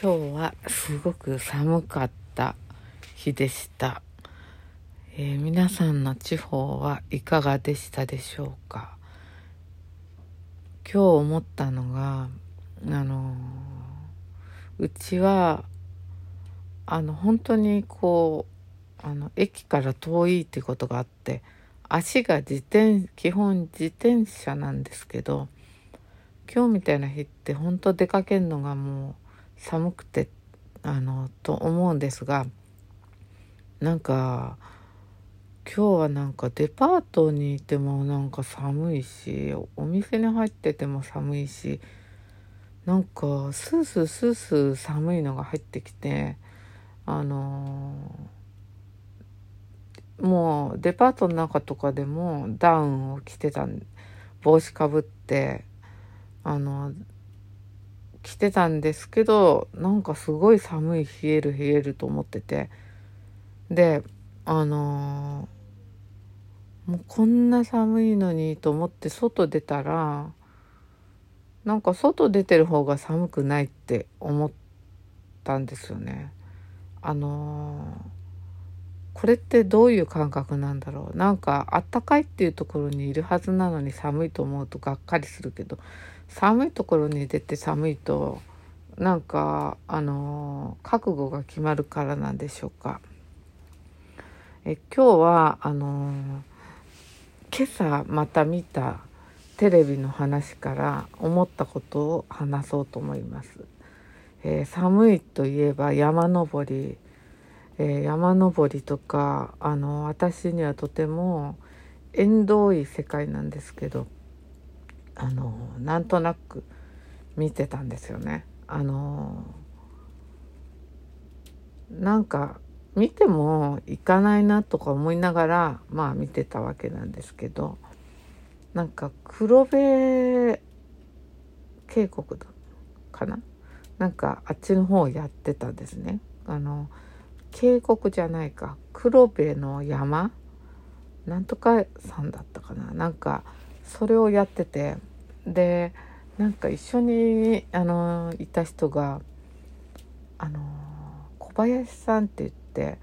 今日はすごく寒かった日でした、えー、皆さんの地方はいかがでしたでしょうか？今日思ったのがあのうちはあの本当にこうあの駅から遠いってことがあって足が自転基本自転車なんですけど今日みたいな日って本当出かけるのがもう寒くてあのと思うんですがなんか今日はなんかデパートにいてもなんか寒いしお店に入ってても寒いしなんかスースースースー寒いのが入ってきてあのー、もうデパートの中とかでもダウンを着てた帽子かぶってあの着てたんですけどなんかすごい寒い冷える冷えると思っててであのー、もうこんな寒いのにと思って外出たらなんか外出てる方が寒くないって思ったんですよね。あのー、これってどういう感覚なんだろうなんかあったかいっていうところにいるはずなのに寒いと思うとがっかりするけど寒いところに出て寒いとなんかあの覚悟が決まるからなんでしょうか。え今日はあの今朝また見たテレビの話から思ったことを話そうと思います。えー、寒いといえば山登り、えー、山登りとかあの私にはとても縁遠い世界なんですけどあのなんとなく見てたんですよね。あのなんか見ても行かないなとか思いながらまあ見てたわけなんですけどなんか黒部渓谷かな？なんかあっちの方やってたんですね。あの渓谷じゃないか黒部の山？なんとかさんだったかななんかそれをやっててでなんか一緒にあのいた人があの小林さんって言って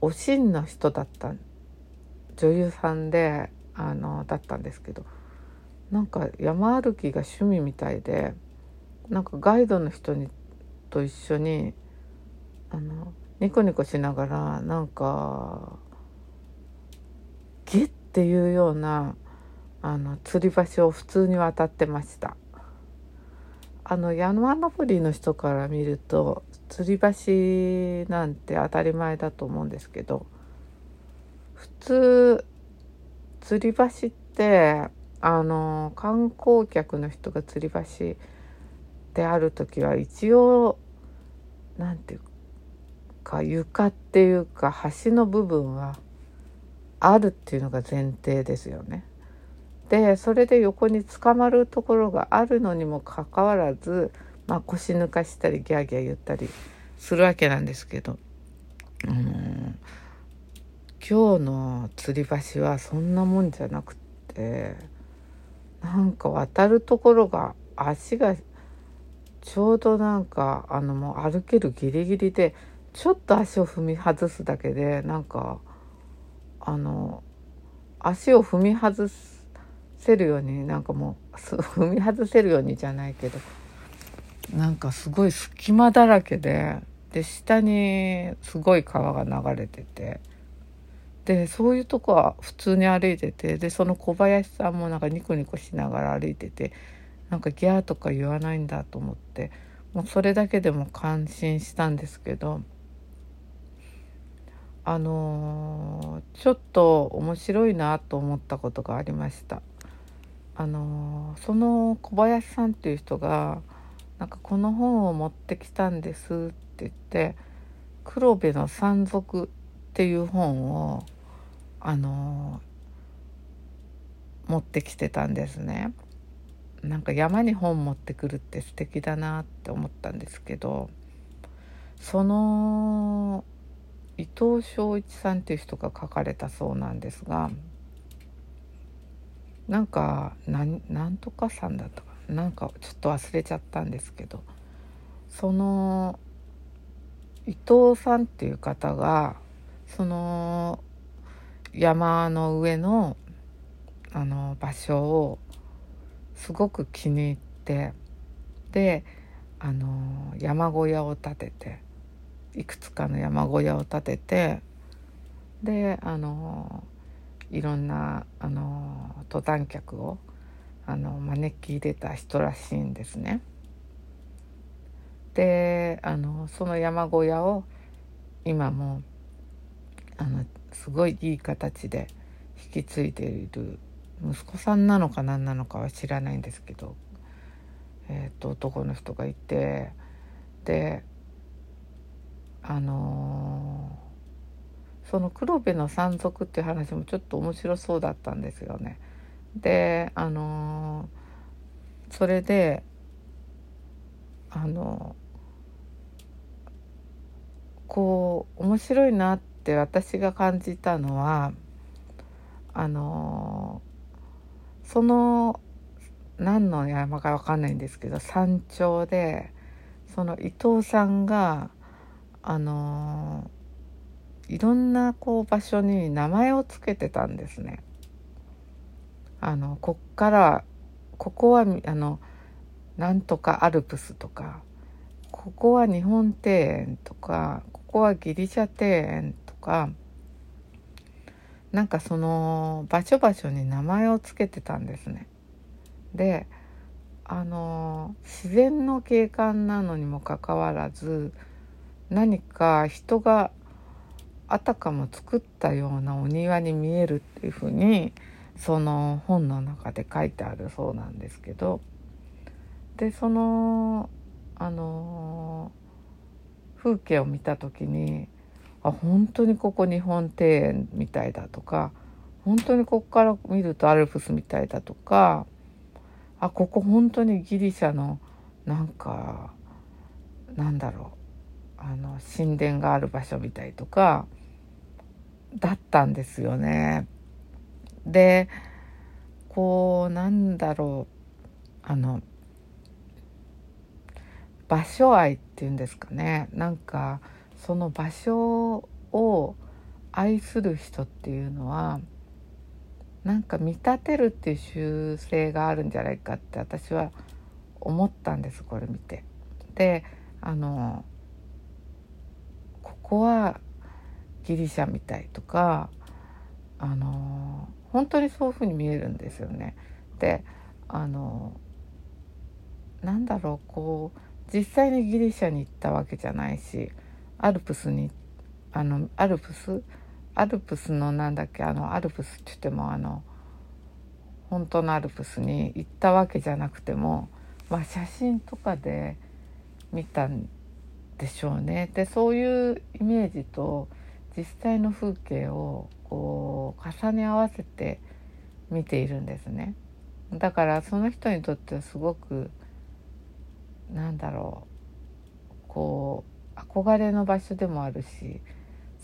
おしんの人だった女優さんであのだったんですけどなんか山歩きが趣味みたいでなんかガイドの人にと一緒にあのニコニコしながらなんかギッっていうようなあの吊り橋を普通に渡ってましたあの山登りの人から見ると吊り橋なんて当たり前だと思うんですけど普通吊り橋ってあの観光客の人が吊り橋である時は一応何て言うか床っていうか橋の部分はあるっていうのが前提ですよね。でそれで横に捕まるところがあるのにもかかわらず、まあ、腰抜かしたりギャーギャー言ったりするわけなんですけど、うん、今日の吊り橋はそんなもんじゃなくってなんか渡るところが足がちょうどなんかあのもう歩けるギリギリでちょっと足を踏み外すだけでなんかあの足を踏み外すせるようになんかもう踏み外せるようにじゃないけどなんかすごい隙間だらけでで下にすごい川が流れててでそういうとこは普通に歩いててでその小林さんもなんかニコニコしながら歩いててなんかギャーとか言わないんだと思ってもうそれだけでも感心したんですけどあのー、ちょっと面白いなと思ったことがありました。あのその小林さんっていう人がなんかこの本を持ってきたんですって言って「黒部の山賊」っていう本をあの持ってきてたんですね。なんか山に本持ってくるって素敵だなって思ったんですけどその伊藤昭一さんっていう人が書かれたそうなんですがなんかなんとかさんだったかなんかちょっと忘れちゃったんですけど。その伊藤さんっていう方がその山の上のあの場所をすごく気に入ってであの山小屋を建てていくつかの山小屋を建ててであのいろんなあの登山客をあの招き入れた人らしいんですね。であのその山小屋を今もあのすごいいい形で引き継いでいる息子さんなのか何なのかは知らないんですけど、えーと、男の人がいてであのー、その黒部の山賊っていう話もちょっと面白そうだったんですよね。であのー、それであのこう面白いなって私が感じたのはあのその何の山か分かんないんですけど山頂でその伊藤さんがあのいろんなこう場所に名前を付けてたんですね。あのこっからここはあのなんとかアルプスとかここは日本庭園とかここはギリシャ庭園とかなんかその場所場所に名前を付けてたんですね。であの自然の景観なのにもかかわらず何か人があたかも作ったようなお庭に見えるっていうふうにその本の中で書いてあるそうなんですけど。でそのあの風景を見た時にあ本当にここ日本庭園みたいだとか本当にここから見るとアルプスみたいだとかあここ本当にギリシャのなんかなんだろうあの神殿がある場所みたいとかだったんですよね。でこうなんだろうあの場所愛っていうんですかねなんかその場所を愛する人っていうのはなんか見立てるっていう習性があるんじゃないかって私は思ったんですこれ見て。であのここはギリシャみたいとかあの本当にそういうふうに見えるんですよね。であのなんだろうこう実際にギリシャに行ったわけじゃないしアルプスにあのアルプスアルプスのなんだっけあのアルプスって言ってもあの本当のアルプスに行ったわけじゃなくても、まあ、写真とかで見たんでしょうね。でそういうイメージと実際の風景をこう重ね合わせて見ているんですね。だからその人にとってはすごくなんだろうこう憧れの場所でもあるし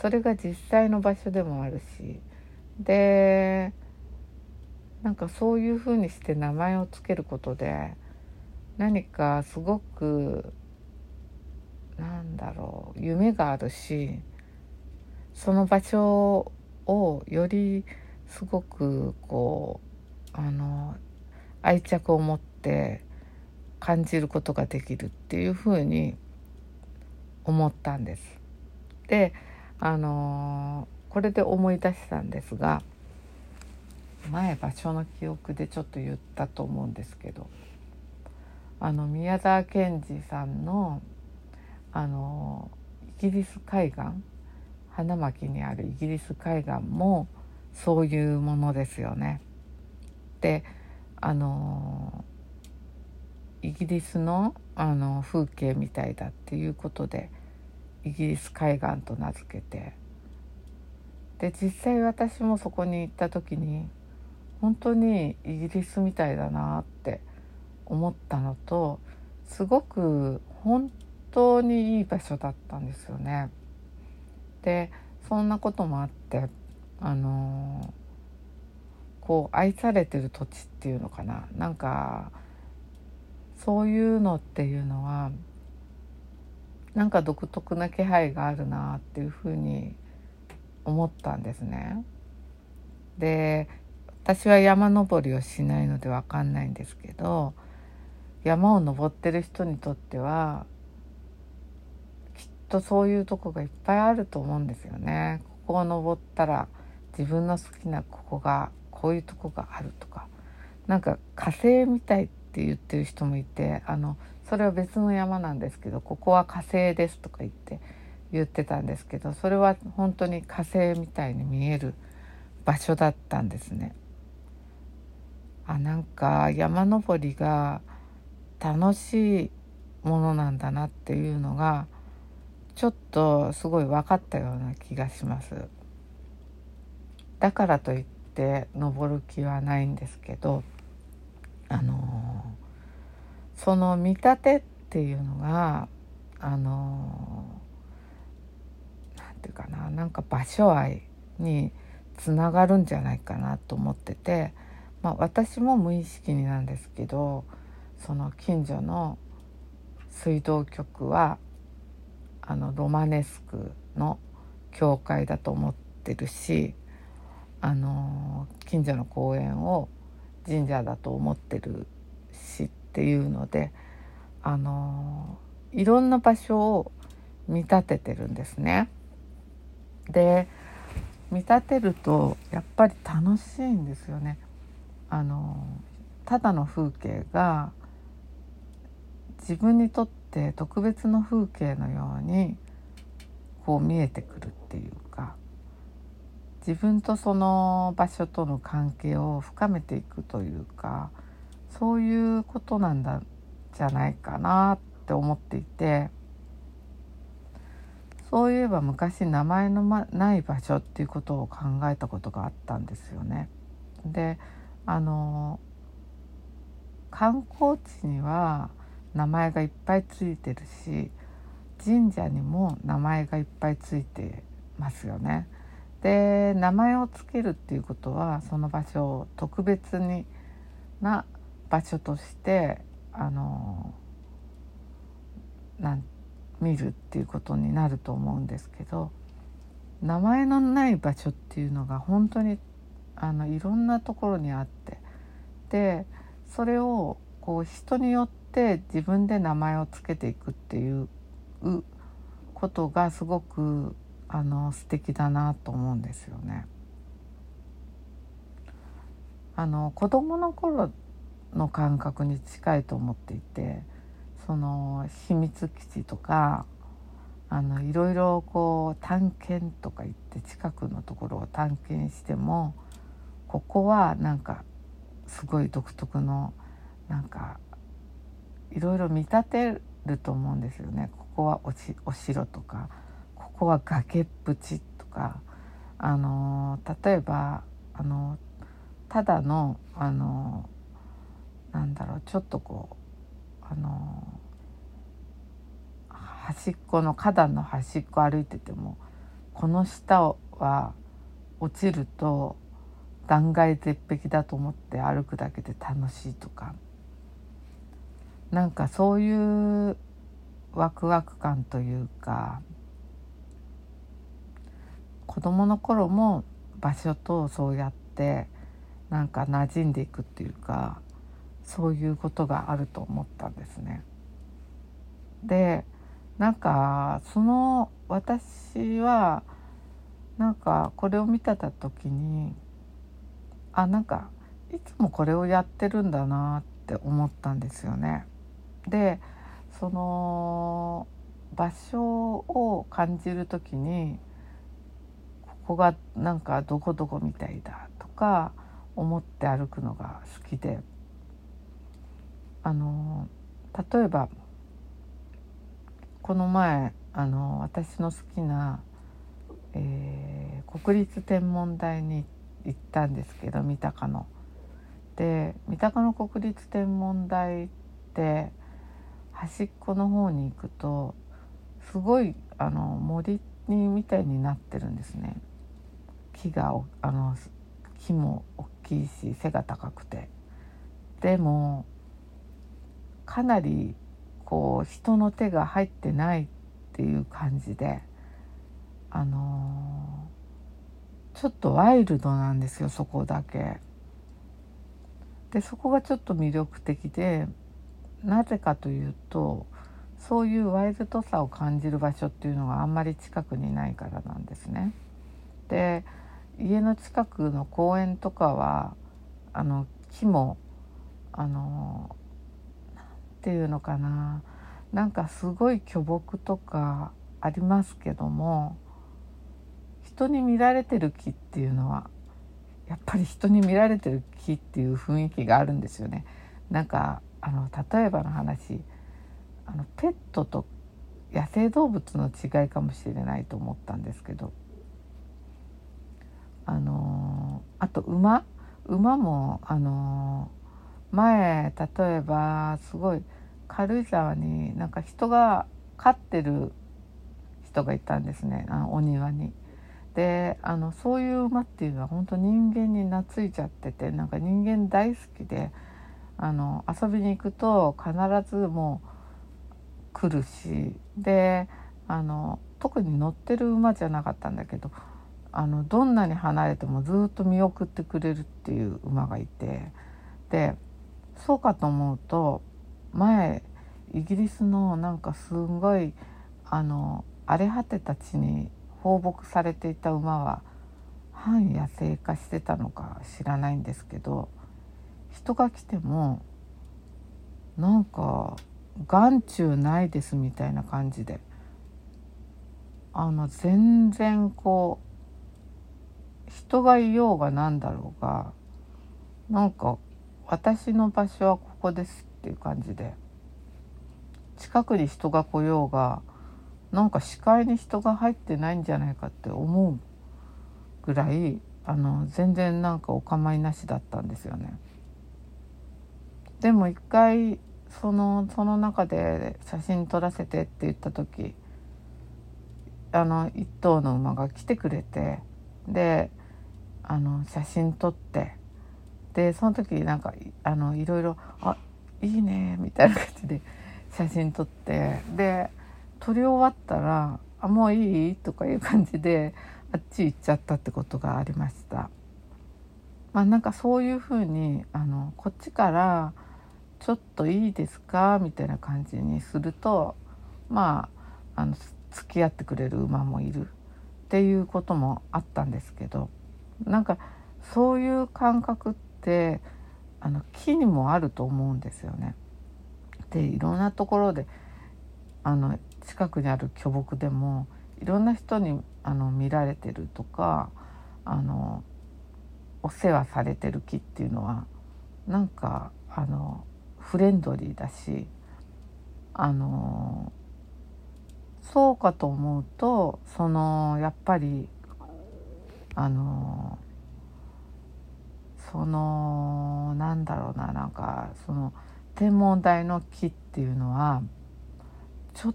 それが実際の場所でもあるしでなんかそういうふうにして名前を付けることで何かすごくなんだろう夢があるしその場所をよりすごくこうあの愛着を持って感じることができるっていうふうに思ったんです。であのこれで思い出したんですが前場所の記憶でちょっと言ったと思うんですけどあの宮沢賢治さんのあのイギリス海岸花巻にあるイギリス海岸もそういうものですよね。であのイギリスのあの風景みたいだっていうことでイギリス海岸と名付けてで実際私もそこに行った時に本当にイギリスみたいだなって思ったのとすごく本当にいい場所だったんですよね。でそんなこともあってあのこう愛されてる土地っていうのかななんかそういうのっていうのはなんか独特な気配があるなっていうふうに思ったんですね。で私は山登りをしないので分かんないんですけど山を登ってる人にとってはとそういうとこがいっぱいあると思うんですよね。ここを登ったら自分の好きなここがこういうとこがあるとかなんか火星みたいって言ってる人もいてあのそれは別の山なんですけどここは火星ですとか言って言ってたんですけどそれは本当に火星みたいに見える場所だったんですね。あなんか山登りが楽しいものなんだなっていうのがちょっとすごい分かったような気がします。だからといって登る気はないんですけどあのその見立てっていうのがあのなんていうかななんか場所愛につながるんじゃないかなと思ってて、まあ、私も無意識になんですけどその近所の水道局はあのロマネスクの教会だと思ってるしあの近所の公園を神社だと思ってるしっていうのであのいろんな場所を見立ててるんですね。で見立てるとやっぱり楽しいんですよね。あのただの風景が自分にとって特別の風景のようにこう見えてくるっていうか自分とその場所との関係を深めていくというかそういうことなんだじゃないかなって思っていてそういえば昔名前のない場所っていうことを考えたことがあったんですよね。であの観光地には名前がいっぱいついてるし神社にも名前がいっぱいついてますよね。で名前を付けるっていうことはその場所を特別にな場所としてあのなん見るっていうことになると思うんですけど名前のない場所っていうのが本当にあのいろんなところにあってでそれをこう人によって自分で名前を付けていくっていうことがすごくあの素敵だなと思うんですよね。あの子供の頃の感覚に近いと思っていてその秘密基地とかあのいろいろこう探検とか言って近くのところを探検してもここはなんかすごい独特のなんかいろいろ見立てると思うんですよね。ここはおしお城とかここは崖っぷちとかあの例えばあのただのあのなんだろうちょっとこうあの端っこの花壇の端っこ歩いててもこの下は落ちると断崖絶壁だと思って歩くだけで楽しいとかなんかそういうワクワク感というか子供の頃も場所とそうやってなんか馴染んでいくっていうかそういうことがあると思ったんですね。でなんかその私はなんかこれを見てた時にあなんかいつもこれをやってるんだなって思ったんですよね。でその場所を感じる時にここがなんかどこどこみたいだとか思って歩くのが好きであの例えばこの前あの私の好きな、えー、国立天文台に行ったんですけど三鷹の。で三鷹の国立天文台って端っこの方に行くとすごいあの森にみたいになってるんですね。木があの木も大きいし背が高くてでもかなりこう人の手が入ってないっていう感じであのー、ちょっとワイルドなんですよそこだけ。でそこがちょっと魅力的でなぜかというとそういうワイルドさを感じる場所っていうのがあんまり近くにないからなんですね。で家の近くの公園とかはあの木もあの何て言うのかななんかすごい巨木とかありますけども人に見られてる木っていうのはやっぱり人に見られてる木っていう雰囲気があるんですよね。なんかあの例えばの話あのペットと野生動物の違いかもしれないと思ったんですけどあのあと馬馬もあの前例えばすごい軽井沢になんか人が飼ってる人がいたんですねあお庭に。であのそういう馬っていうのは本当人間に懐いちゃっててなんか人間大好きであの遊びに行くと必ずもう来るしであの特に乗ってる馬じゃなかったんだけどあのどんなに離れてもずっと見送ってくれるっていう馬がいてでそうかと思うと前イギリスのなんかすんごいあの荒れ果てた地に放牧されていた馬は半野生化してたのか知らないんですけど人が来てもなんか眼中ないですみたいな感じであの全然こう人がいようがなんだろうがなんか私の場所はここですっていう感じで近くに人が来ようがなんか視界に人が入ってないんじゃないかって思うぐらいあの全然なんかお構いなしだったんですよね。でも一回そのその中で写真撮らせてって言った時あの一頭の馬が来てくれてであの写真撮ってでその時なんかあのいろいろ「あいいね」みたいな感じで写真撮ってで撮り終わったら「あもういい?」とかいう感じであっち行っちゃったってことがありました。まあ、なんかそういうふうにあのこっちからちょっといいですか?」みたいな感じにするとまああの付き合ってくれる馬もいるっていうこともあったんですけどなんかそういう感覚ってあの木にもあると思うんですよね。でいろんなところであの近くにある巨木でもいろんな人にあの見られてるとかあのお世話されてる木っていうのはなんかあのフレンドリーだしあのそうかと思うとそのやっぱりあのそのなんだろうななんかその天文台の木っていうのはちょっ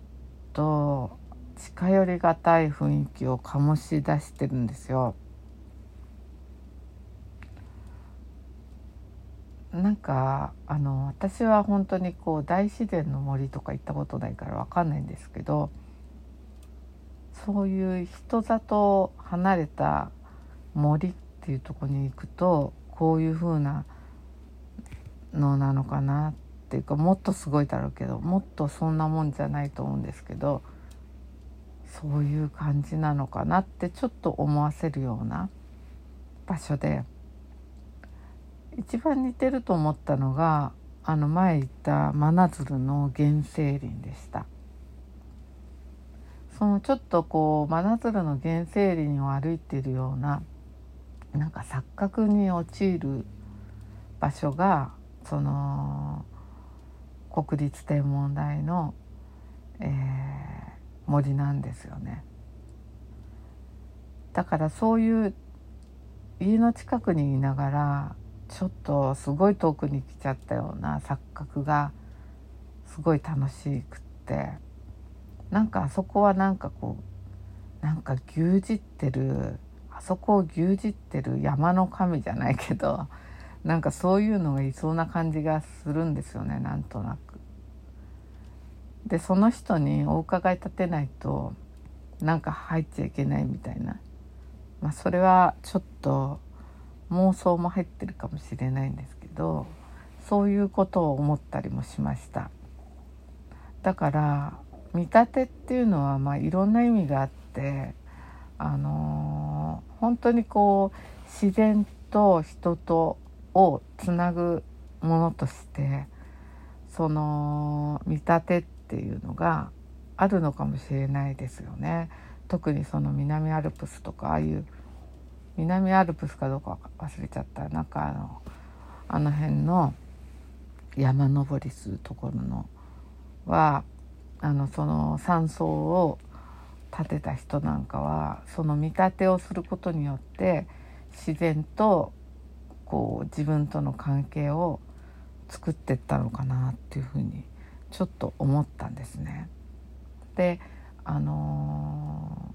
と近寄りがたい雰囲気を醸し出してるんですよ。なんかあの私は本当にこう大自然の森とか行ったことないから分かんないんですけどそういう人里離れた森っていうとこに行くとこういう風なのなのかなっていうかもっとすごいだろうけどもっとそんなもんじゃないと思うんですけどそういう感じなのかなってちょっと思わせるような場所で。一番似てると思ったのがあの前言った真鶴の原生林でしたそのちょっとこう真鶴の原生林を歩いているようななんか錯覚に陥る場所がその国立天文台の、えー、森なんですよね。だからそういう家の近くにいながらちょっとすごい遠くに来ちゃったような錯覚がすごい楽しくってなんかあそこはなんかこうなんか牛耳ってるあそこを牛耳ってる山の神じゃないけどなんかそういうのがいそうな感じがするんですよねなんとなく。でその人にお伺い立てないとなんか入っちゃいけないみたいな、まあ、それはちょっと妄想も入ってるかもしれないんですけどそういうことを思ったりもしましただから見立てっていうのはまあいろんな意味があってあのー、本当にこう自然と人とをつなぐものとしてその見立てっていうのがあるのかもしれないですよね。特にその南アルプスとかああいう南アルプスかどうか忘れちゃったなんかあのあの辺の山登りするところのはあのその山荘を建てた人なんかはその見立てをすることによって自然とこう自分との関係を作ってったのかなっていうふうにちょっと思ったんですね。であの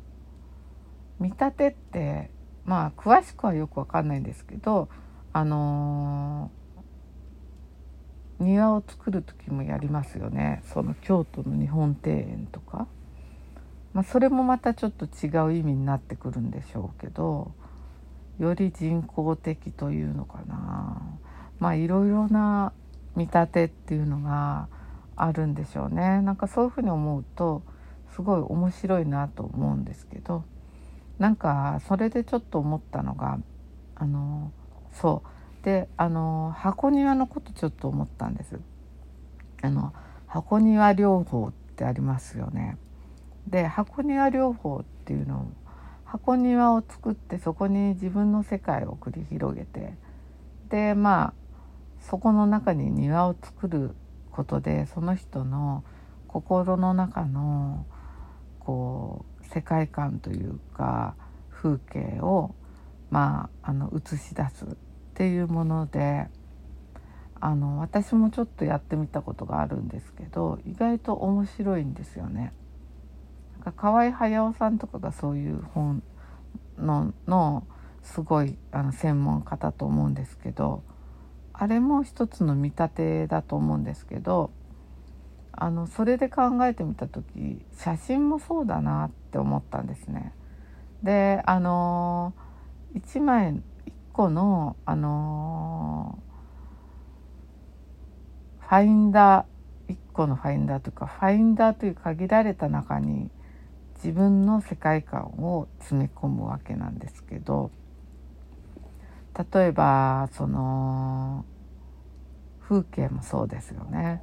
ー、見立てってまあ詳しくはよくわかんないんですけどあのー、庭を作る時もやりますよね。その京都の日本庭園とか、まあ、それもまたちょっと違う意味になってくるんでしょうけどより人工的というのかな。まあいろいろな見立てっていうのがあるんでしょうね。なんかそういうふうに思うとすごい面白いなと思うんですけど。なんかそれでちょっと思ったのがあのそうであの箱庭のことちょっと思ったんです。あの箱庭療法ってありますよね。で箱庭療法っていうのを箱庭を作ってそこに自分の世界を繰り広げてでまあそこの中に庭を作ることでその人の心の中のこう世界観というか風景をまああの映し出すっていうものであの私もちょっとやってみたことがあるんですけど意外と面白いんですよね。なんか河合隼さんとかがそういう本ののすごいあの専門家だと思うんですけどあれも一つの見立てだと思うんですけどあのそれで考えてみた時写真もそうだなって思ったんですね。であの1枚1個のあのファインダー1個のファインダーというかファインダーという限られた中に自分の世界観を詰め込むわけなんですけど例えばその風景もそうですよね。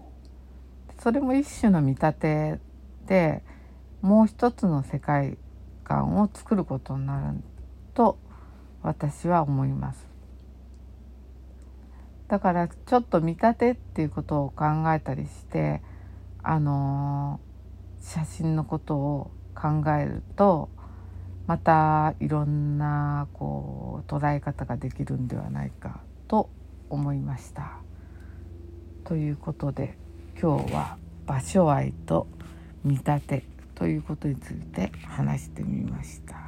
それも一種の見立てでもう一つの世界観を作ることになると私は思います。だからちょっと見立てっていうことを考えたりしてあの写真のことを考えるとまたいろんなこう捉え方ができるんではないかと思いました。ということで今日は場所愛と見立てということについて話してみました。